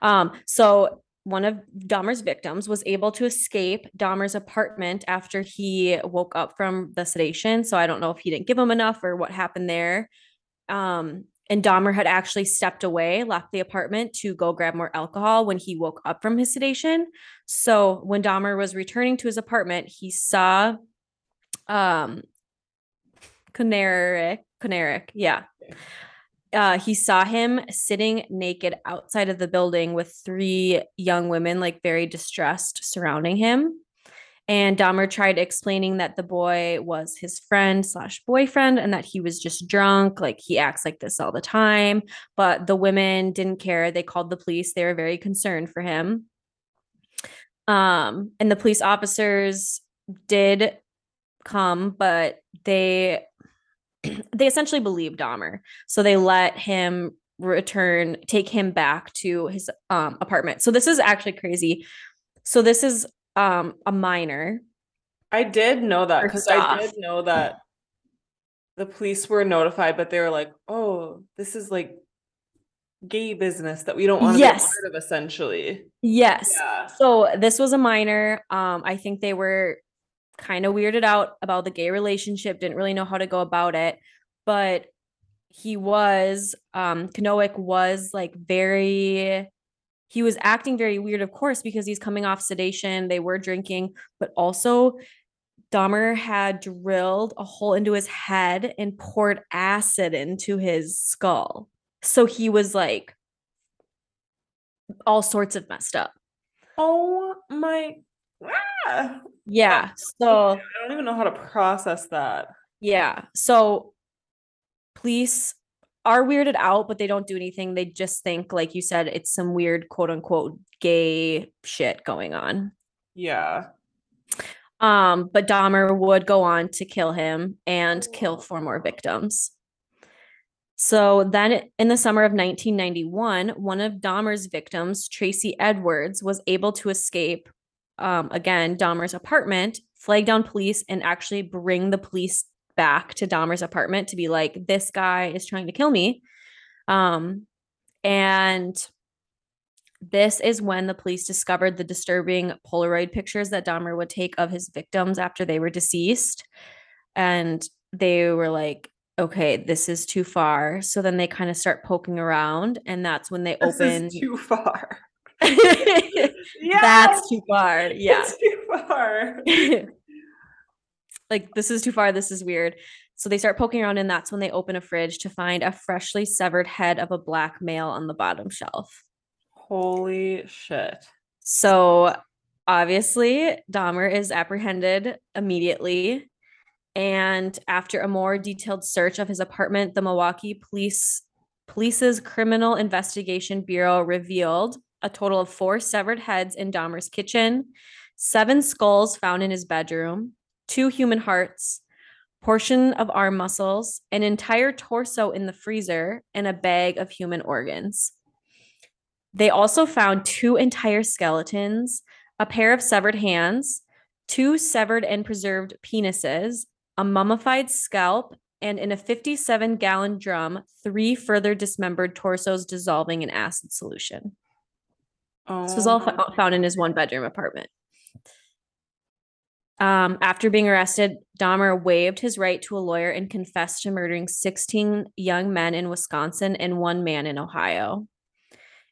Um, so one of Dahmer's victims was able to escape Dahmer's apartment after he woke up from the sedation. So I don't know if he didn't give him enough or what happened there. Um, and Dahmer had actually stepped away, left the apartment to go grab more alcohol when he woke up from his sedation. So when Dahmer was returning to his apartment, he saw um Konerak, Konerak, yeah. Uh, he saw him sitting naked outside of the building with three young women, like very distressed, surrounding him. And Dahmer tried explaining that the boy was his friend slash boyfriend and that he was just drunk. Like he acts like this all the time. But the women didn't care. They called the police. They were very concerned for him. Um, and the police officers did come, but they they essentially believed Dahmer. So they let him return, take him back to his um, apartment. So this is actually crazy. So this is um, a minor. I did know that because I did know that the police were notified, but they were like, "Oh, this is like gay business that we don't want to Yes. be part of." Essentially, Yes. yeah, So this was a minor. Um, I think they were kind of weirded out about the gay relationship, didn't really know how to go about it, but he was um Knowick was like very he was acting very weird, of course, because he's coming off sedation. They were drinking, but also Dahmer had drilled a hole into his head and poured acid into his skull. So he was like all sorts of messed up. Oh my, ah! Yeah. So I don't even know how to process that. yeah. So police are weirded out, but they don't do anything. They just think, like you said, it's some weird quote unquote gay shit going on. Yeah, Um, but Dahmer would go on to kill him and kill four more victims. So then in the summer of 1991, one of Dahmer's victims, Tracy Edwards, was able to escape um, again Dahmer's apartment, flag down police, and actually bring the police back to Dahmer's apartment to be like, this guy is trying to kill me. Um, and this is when the police discovered the disturbing Polaroid pictures that Dahmer would take of his victims after they were deceased. And they were like, okay, this is too far. So then they kind of start poking around, and that's when they this open. too far. that's too far. Yeah. it's too far. like, this is too far. This is weird. So they start poking around, and that's when they open a fridge to find a freshly severed head of a black male on the bottom shelf. Holy shit! So obviously, Dahmer is apprehended immediately. And after a more detailed search of his apartment, the Milwaukee police police's Criminal Investigation Bureau revealed a total of four severed heads in Dahmer's kitchen, seven skulls found in his bedroom, two human hearts, portion of arm muscles, an entire torso in the freezer, and a bag of human organs. They also found two entire skeletons, a pair of severed hands, two severed and preserved penises, a mummified scalp, and in a 57 gallon drum, three further dismembered torsos dissolving in acid solution. Oh, This was all fo- found in his one bedroom apartment. Um, after being arrested, Dahmer waived his right to a lawyer and confessed to murdering 16 young men in Wisconsin and one man in Ohio.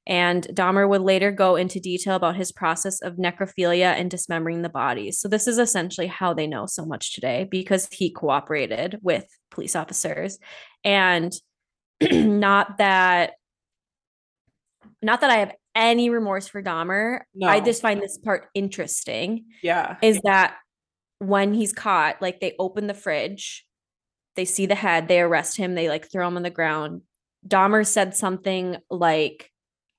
And Dahmer would later go into detail about his process of necrophilia and dismembering the bodies. So, this is essentially how they know so much today because he cooperated with police officers. And not that not that I have any remorse for Dahmer. I just find this part interesting yeah. is that when he's caught, like they open the fridge, they see the head, they arrest him, they like throw him on the ground. Dahmer said something like,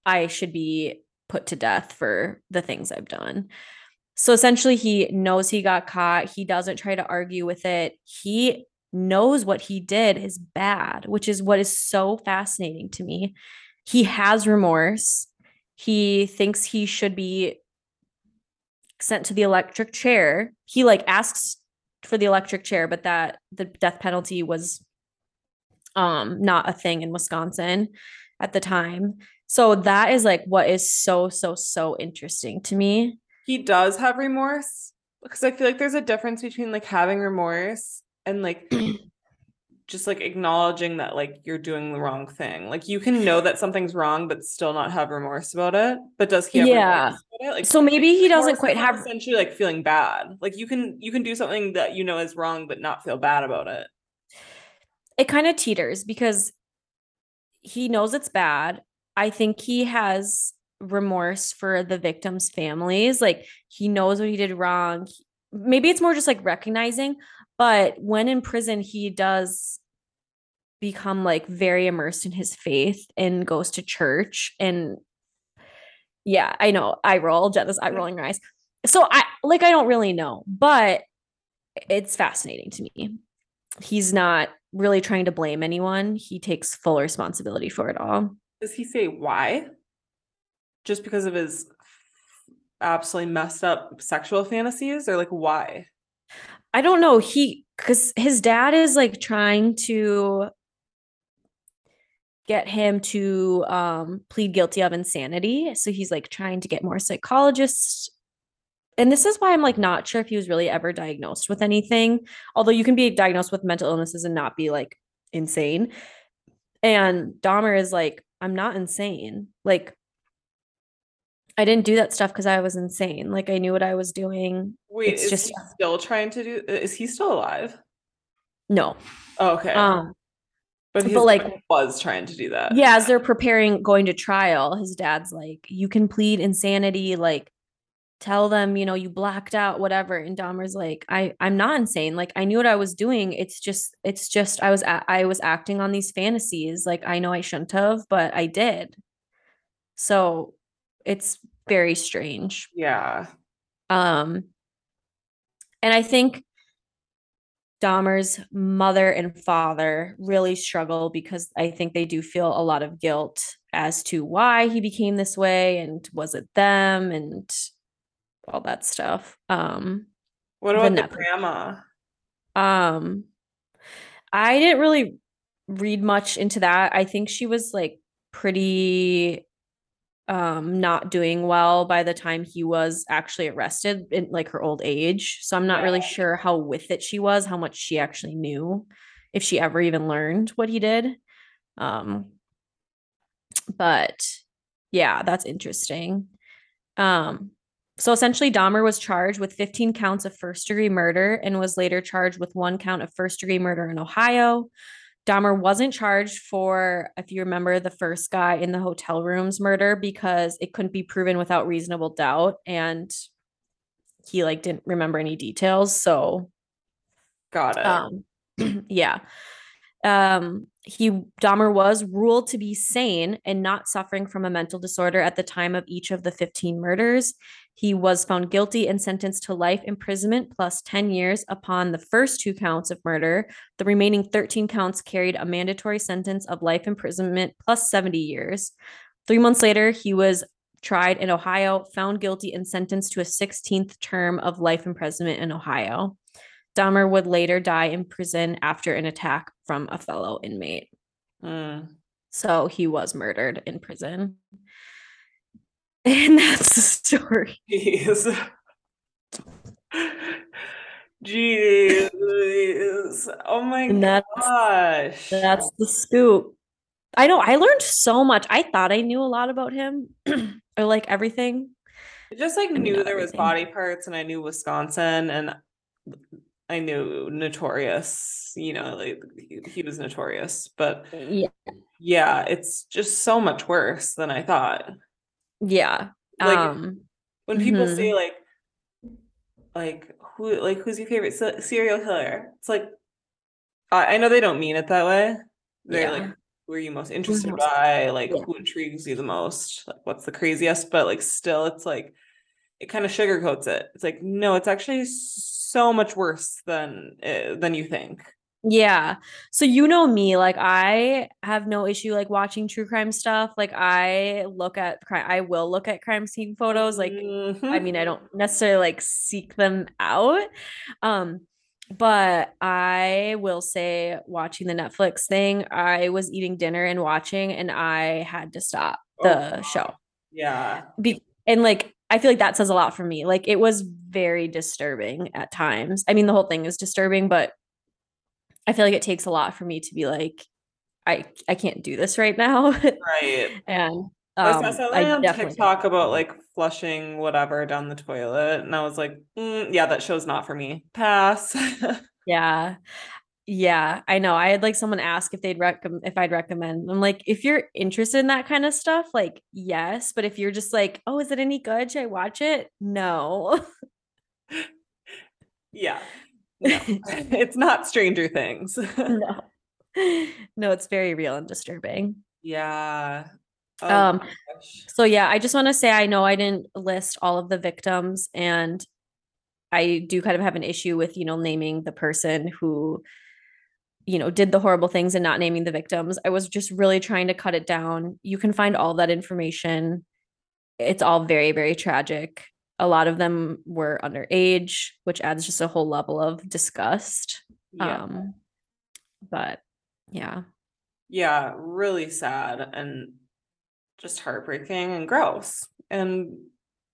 I should be put to death for the things I've done. So essentially, he knows he got caught. He doesn't try to argue with it. He knows what he did is bad, which is what is so fascinating to me. He has remorse. He thinks he should be sent to the electric chair. He like asks for the electric chair, but that the death penalty was um not a thing in Wisconsin at the time. So that is like what is so so so interesting to me. He does have remorse because I feel like there's a difference between like having remorse and like just like acknowledging that like you're doing the wrong thing. Like you can know that something's wrong but still not have remorse about it. But does he have Yeah. remorse about it? Like So maybe he doesn't quite have essentially like feeling bad. Like you can you can do something that you know is wrong but not feel bad about it. it kind of teeters because he knows it's bad. I think he has remorse for the victims' families. Like he knows what he did wrong. Maybe it's more just like recognizing, but when in prison, he does become like very immersed in his faith and goes to church. And yeah, I know. I roll. Jenna's eye rolling her eyes. So I like I don't really know, but it's fascinating to me he's not really trying to blame anyone. He takes full responsibility for it all. Does he say why? Just because of his absolutely messed up sexual fantasies or like why? I don't know. He, because his dad is like trying to get him to um, plead guilty of insanity. So he's like trying to get more psychologists. And this is why I'm like not sure if he was really ever diagnosed with anything. Although you can be diagnosed with mental illnesses and not be like insane. And Dahmer is like, I'm not insane. Like, I didn't do that stuff because I was insane. Like, I knew what I was doing. Wait, It's is just- he still trying to do is he still alive? No. Oh, okay. Um, but but, like- was trying to do that. yeah, as they're preparing going to trial, his dad's like, you can plead insanity, like tell them, you know, you blacked out, whatever. And Dahmer's like, I, I'm not insane. Like I knew what I was doing. It's just, it's just I was a- I was acting on these fantasies. Like I know I shouldn't have, but I did. So it's very strange. Yeah. Um, and I think Dahmer's mother and father really struggle because I think they do feel a lot of guilt as to why he became this way and was it them and all that stuff. Um, What about the Vanessa. grandma? um, I didn't really read much into that. I think she was like pretty um not doing well by the time he was actually arrested in like her old age. So I'm not really sure how with it she was, how much she actually knew, if she ever even learned what he did. Um but yeah, that's interesting. Um so essentially Dahmer was charged with 15 counts of first degree murder and was later charged with one count of first degree murder in Ohio. Dahmer wasn't charged for, if you remember, the first guy in the hotel rooms murder because it couldn't be proven without reasonable doubt. And he like didn't remember any details. So Got it. um yeah. Um he Dahmer was ruled to be sane and not suffering from a mental disorder at the time of each of the 15 murders. He was found guilty and sentenced to life imprisonment plus 10 years upon the first two counts of murder. The remaining 13 counts carried a mandatory sentence of life imprisonment plus 70 years. Three months later, he was tried in Ohio, found guilty, and sentenced to a 16th term of life imprisonment in Ohio. Dahmer would later die in prison after an attack from a fellow inmate. Mm. So he was murdered in prison. And that's the story. Jeez. Jeez. Oh my And that's gosh. that's the scoop. I know I learned so much. I thought I knew a lot about him or like everything. I just like mean, knew there was body parts and I knew Wisconsin and I knew notorious, you know, like he, he was notorious, but Yeah. yeah, it's just so much worse than I thought. Yeah. Like um when people mhm. say like like who like who's your favorite se- serial killer? It's like I, I know they don't mean it that way. They're like who are you most interested most- by? Like yeah. who intrigues you the most? Like what's the craziest? But like still it's like it kind of sugarcoats it. It's like no, it's actually so much worse than uh, than you think. Yeah. So you know me, like I have no issue like watching true crime stuff. Like I look at crime I will look at crime scene photos. Like I Mhm. mean, I don't necessarily like seek them out. Um, but I will say watching the Netflix thing, I was eating dinner and watching and I had to stop Oh, the show. yeah. Be- and like I feel like that says a lot for me. Like it was very disturbing at times. I mean, the whole thing is disturbing, but I feel like it takes a lot for me to be like, I I can't do this right now. Right. and I saw um, something I on TikTok about like flushing whatever down the toilet, and I was like, "Mm, yeah, that show's not for me. Pass. yeah. Yeah, I know. I had like someone ask if they'd recommend if I'd recommend. I'm like, if you're interested in that kind of stuff, like yes, but if you're just like, oh, is it any good? Should I watch it? No. yeah. No, it's not Stranger Things. no. No, it's very real and disturbing. yeah. Oh Um. So yeah, I just want to say I know I didn't list all of the victims and I do kind of have an issue with, you know, naming the person who you know, did the horrible things and not naming the victims. I was just really trying to cut it down. You can find all that information. It's all very very tragic. A lot of them were underage, which adds just a whole level of disgust. Yeah. Um but yeah. yeah, really sad and just heartbreaking and gross and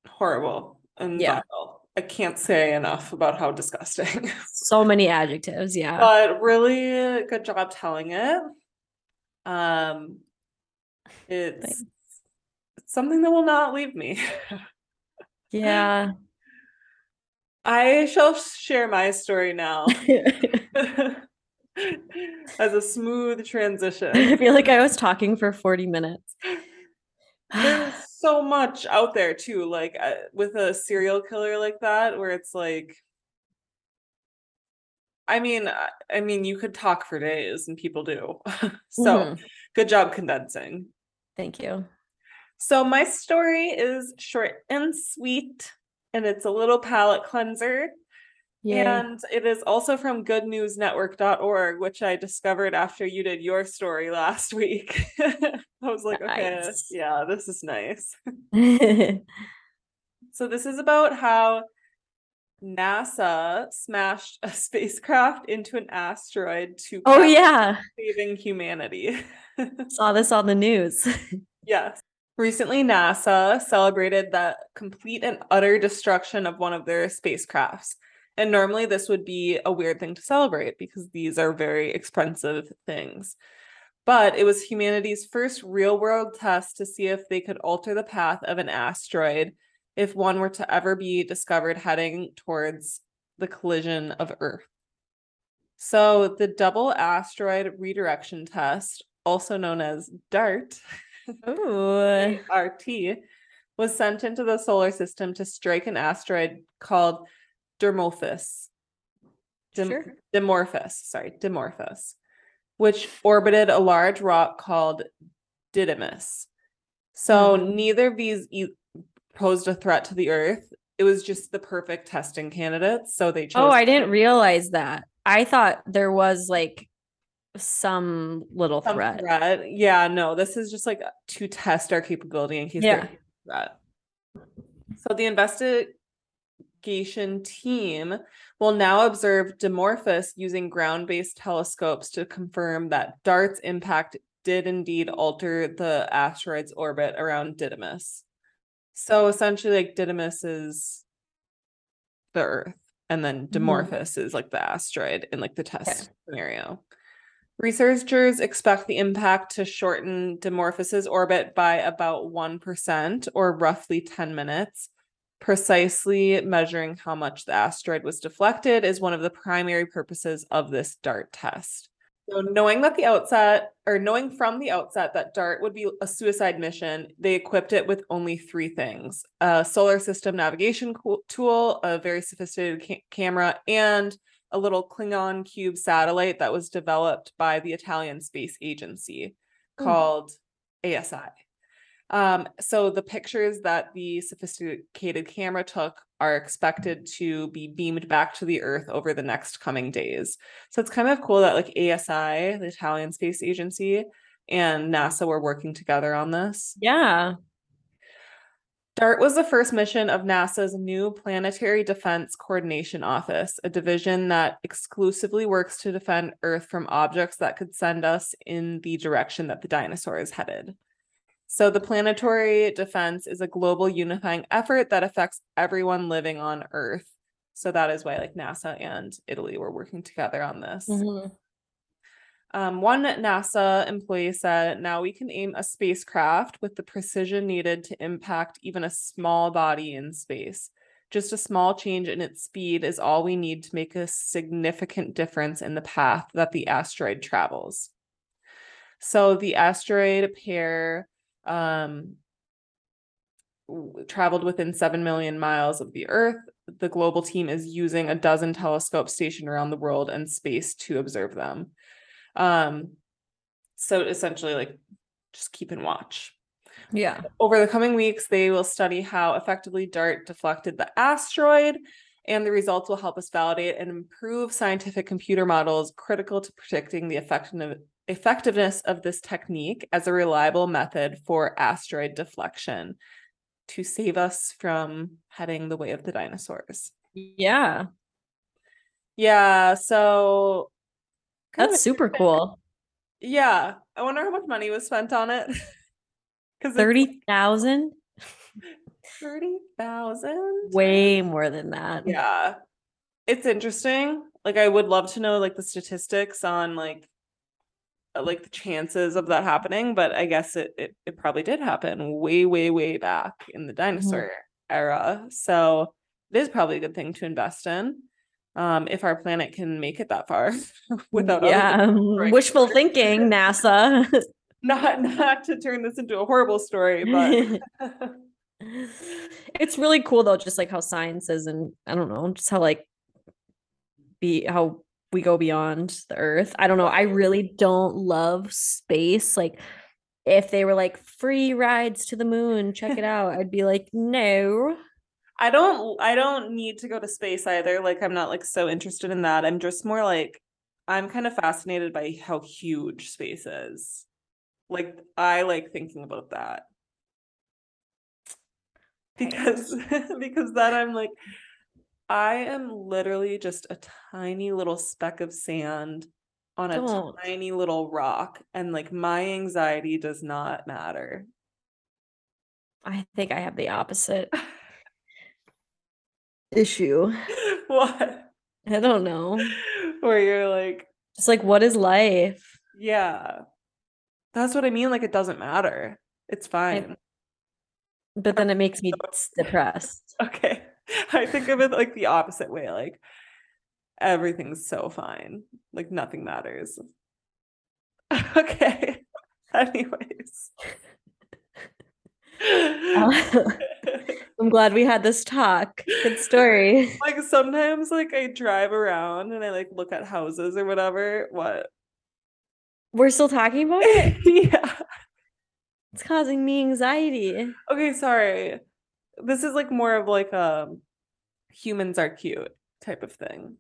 horrible and Yeah. vile. I can't say enough about how disgusting. So many adjectives, yeah. but really good job telling it. Um, it's, Thanks. it's something that will not leave me. yeah. I shall share my story now as a smooth transition. I feel like I was talking for 40 minutes. There's so much out there too, like uh, with a serial killer like that, where it's like, I mean, I I mean, you could talk for days, and people do. so Mhm. good job condensing. Thank you. So my story is short and sweet, and it's a little palate cleanser. Yay. And it is also from goodnewsnetwork.org, which I discovered after you did your story last week. I was like, okay, yeah, this is nice. So this is about how NASA smashed a spacecraft into an asteroid to oh yeah. saving humanity. Saw this on the news. Yes. Recently, NASA celebrated the complete and utter destruction of one of their spacecrafts. And normally, this would be a weird thing to celebrate because these are very expensive things. But it was humanity's first real world test to see if they could alter the path of an asteroid if one were to ever be discovered heading towards the collision of Earth. So, the double asteroid redirection test, also known as DART, Ooh. RT was sent into the solar system to strike an asteroid called Dimorphos. Dim- Sure. Dimorphos, sorry, Dimorphos, which orbited a large rock called Didymos. So Mhm. neither of these e- posed a threat to the Earth. It was just the perfect testing candidates. So they chose. Oh, I didn't realize that. I thought there was like some little some threat. threat. Yeah, no, this is just like uh, to test our capability in case Yeah. threat. So the investigation team will now observe Dimorphos using ground-based telescopes to confirm that DART's impact did indeed alter the asteroid's orbit around Didymos. So essentially, like Didymos is the Earth, and then mm-hmm. Dimorphos is like the asteroid in like the test scenario. Researchers expect the impact to shorten Dimorphos's orbit by about 1% or roughly 10 minutes. Precisely measuring how much the asteroid was deflected is one of the primary purposes of this DART test. So, knowing that the outset, or knowing from the outset that DART would be a suicide mission, they equipped it with only three things a solar system navigation tool, a very sophisticated ca- camera, and a little Klingon cube satellite that was developed by the Italian Space Agency Hmm. called ASI. Um, so the pictures that the sophisticated camera took are expected to be beamed back to the Earth over the next coming days. So it's kind of cool that like ASI, the Italian Space Agency, and NASA were working together on this. Yeah. DART was the first mission of NASA's new Planetary Defense Coordination Office, a division that exclusively works to defend Earth from objects that could send us in the direction that the dinosaurs headed. So, the planetary defense is a global unifying effort that affects everyone living on Earth. So, that is why, like, NASA and Italy were working together on this. Mhm. Um, one NASA employee said, now we can aim a spacecraft with the precision needed to impact even a small body in space. Just a small change in its speed is all we need to make a significant difference in the path that the asteroid travels. So the asteroid pair um, traveled within 7 million miles of the Earth. The global team is using a dozen telescopes stationed around the world and space to observe them. Um, so essentially, like, just keep and watch. Yeah. Over the coming weeks, they will study how effectively DART deflected the asteroid, and the results will help us validate and improve scientific computer models critical to predicting the effective- effectiveness of this technique as a reliable method for asteroid deflection to save us from heading the way of the dinosaurs. Yeah. Yeah, so kind That's super cool. Yeah, I wonder how much money was spent on it. Because 30,000? thirty thousand. Way more than that. Yeah, it's interesting. Like, I would love to know like the statistics on like uh, like the chances of that happening, but I guess it it, it probably did happen way way way back in the dinosaur era. So it is probably a good thing to invest in. Um, if our planet can make it that far without yeah. it. Wishful thinking, NASA. not not to turn this into a horrible story, but it's really cool though, just like how science is and I don't know, just how like be how we go beyond the earth. I don't know. I really don't love space. Like if they were like free rides to the moon, check it out, I'd be like, no. I don't I don't need to go to space either. Like I'm not like so interested in that. I'm just more like I'm kind of fascinated by how huge space is. Like I like thinking about that. Because because then I'm like I am literally just a tiny little speck of sand on a Don't. tiny little rock and like my anxiety does not matter. I think I have the opposite issue. what? I don't know. Where you're like it's like what is life? Yeah. That's what I mean. Like, it doesn't matter. It's fine. But then it makes me depressed. Okay. I think of it like the opposite way. Like, everything's so fine. Like, nothing matters. Okay. Anyways. I'm glad we had this talk. Good story. like, sometimes, like, I drive around and I like look at houses or whatever. What? We're still talking about it? yeah. It's causing me anxiety. Okay, sorry. This is like more of like a humans are cute type of thing.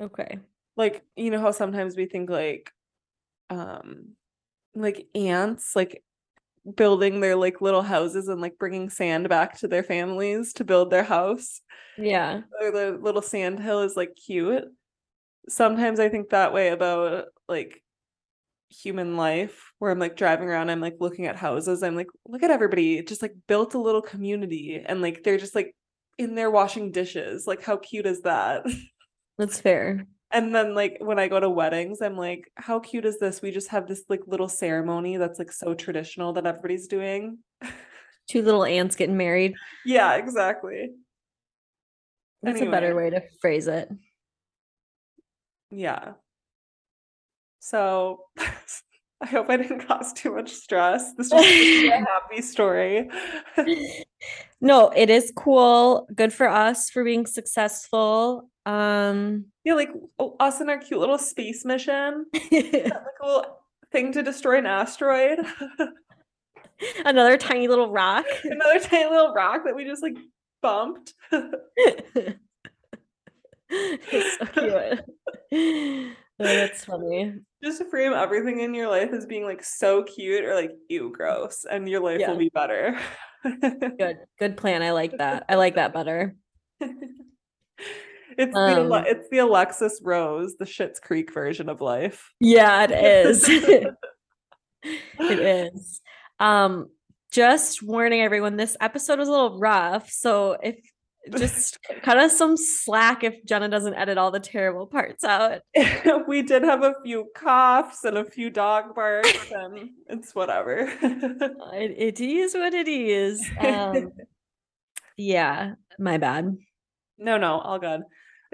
Okay. Like, you know how sometimes we think like um like ants like building their like little houses and like bringing sand back to their families to build their house. Yeah. Or the little sand hill is like cute. Sometimes I think that way about like human life where I'm like driving around, I'm like looking at houses. I'm like, look at everybody just like built a little community and like they're just like in there washing dishes. Like, how cute is that? That's fair. And then like when I go to weddings, I'm like, how cute is this? We just have this like little ceremony that's like so traditional that everybody's doing. Two little ants getting married. Yeah, exactly. That's a better way to phrase it. Yeah. So I hope I didn't cause too much stress. This was supposed to be a happy story. No, it is cool. Good for us for being successful. Um Yeah, like oh, us and our cute little space mission. Like a little thing to destroy an asteroid. another tiny little rock. Another tiny little rock that we just like bumped. it's so cute. Oh, that's funny. just to frame everything in your life as being like so cute or like ew gross and your life Yeah. will be better. Good. Good plan. I like that. I like that better. It's the Um, it's the Alexis Rose, the Schitt's Creek version of life. Yeah, it is. it is. Um, just warning everyone, this episode was a little rough. So if just cut us some slack if Jenna doesn't edit all the terrible parts out. we did have a few coughs and a few dog barks and it's whatever. It, it is what it is. Um, yeah, my bad. no, no, all good.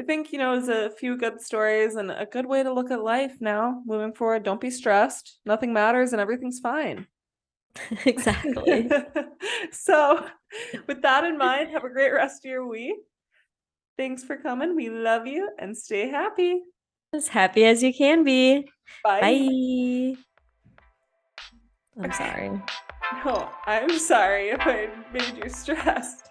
I think, you know, it's a few good stories and a good way to look at life now moving forward. Don't be stressed. Nothing matters and everything's fine. exactly. so, with that in mind, have a great rest of your week. Thanks for coming. We love you and stay happy. As happy as you can be. Bye. Bye. I'm sorry. No, I'm sorry if I made you stressed.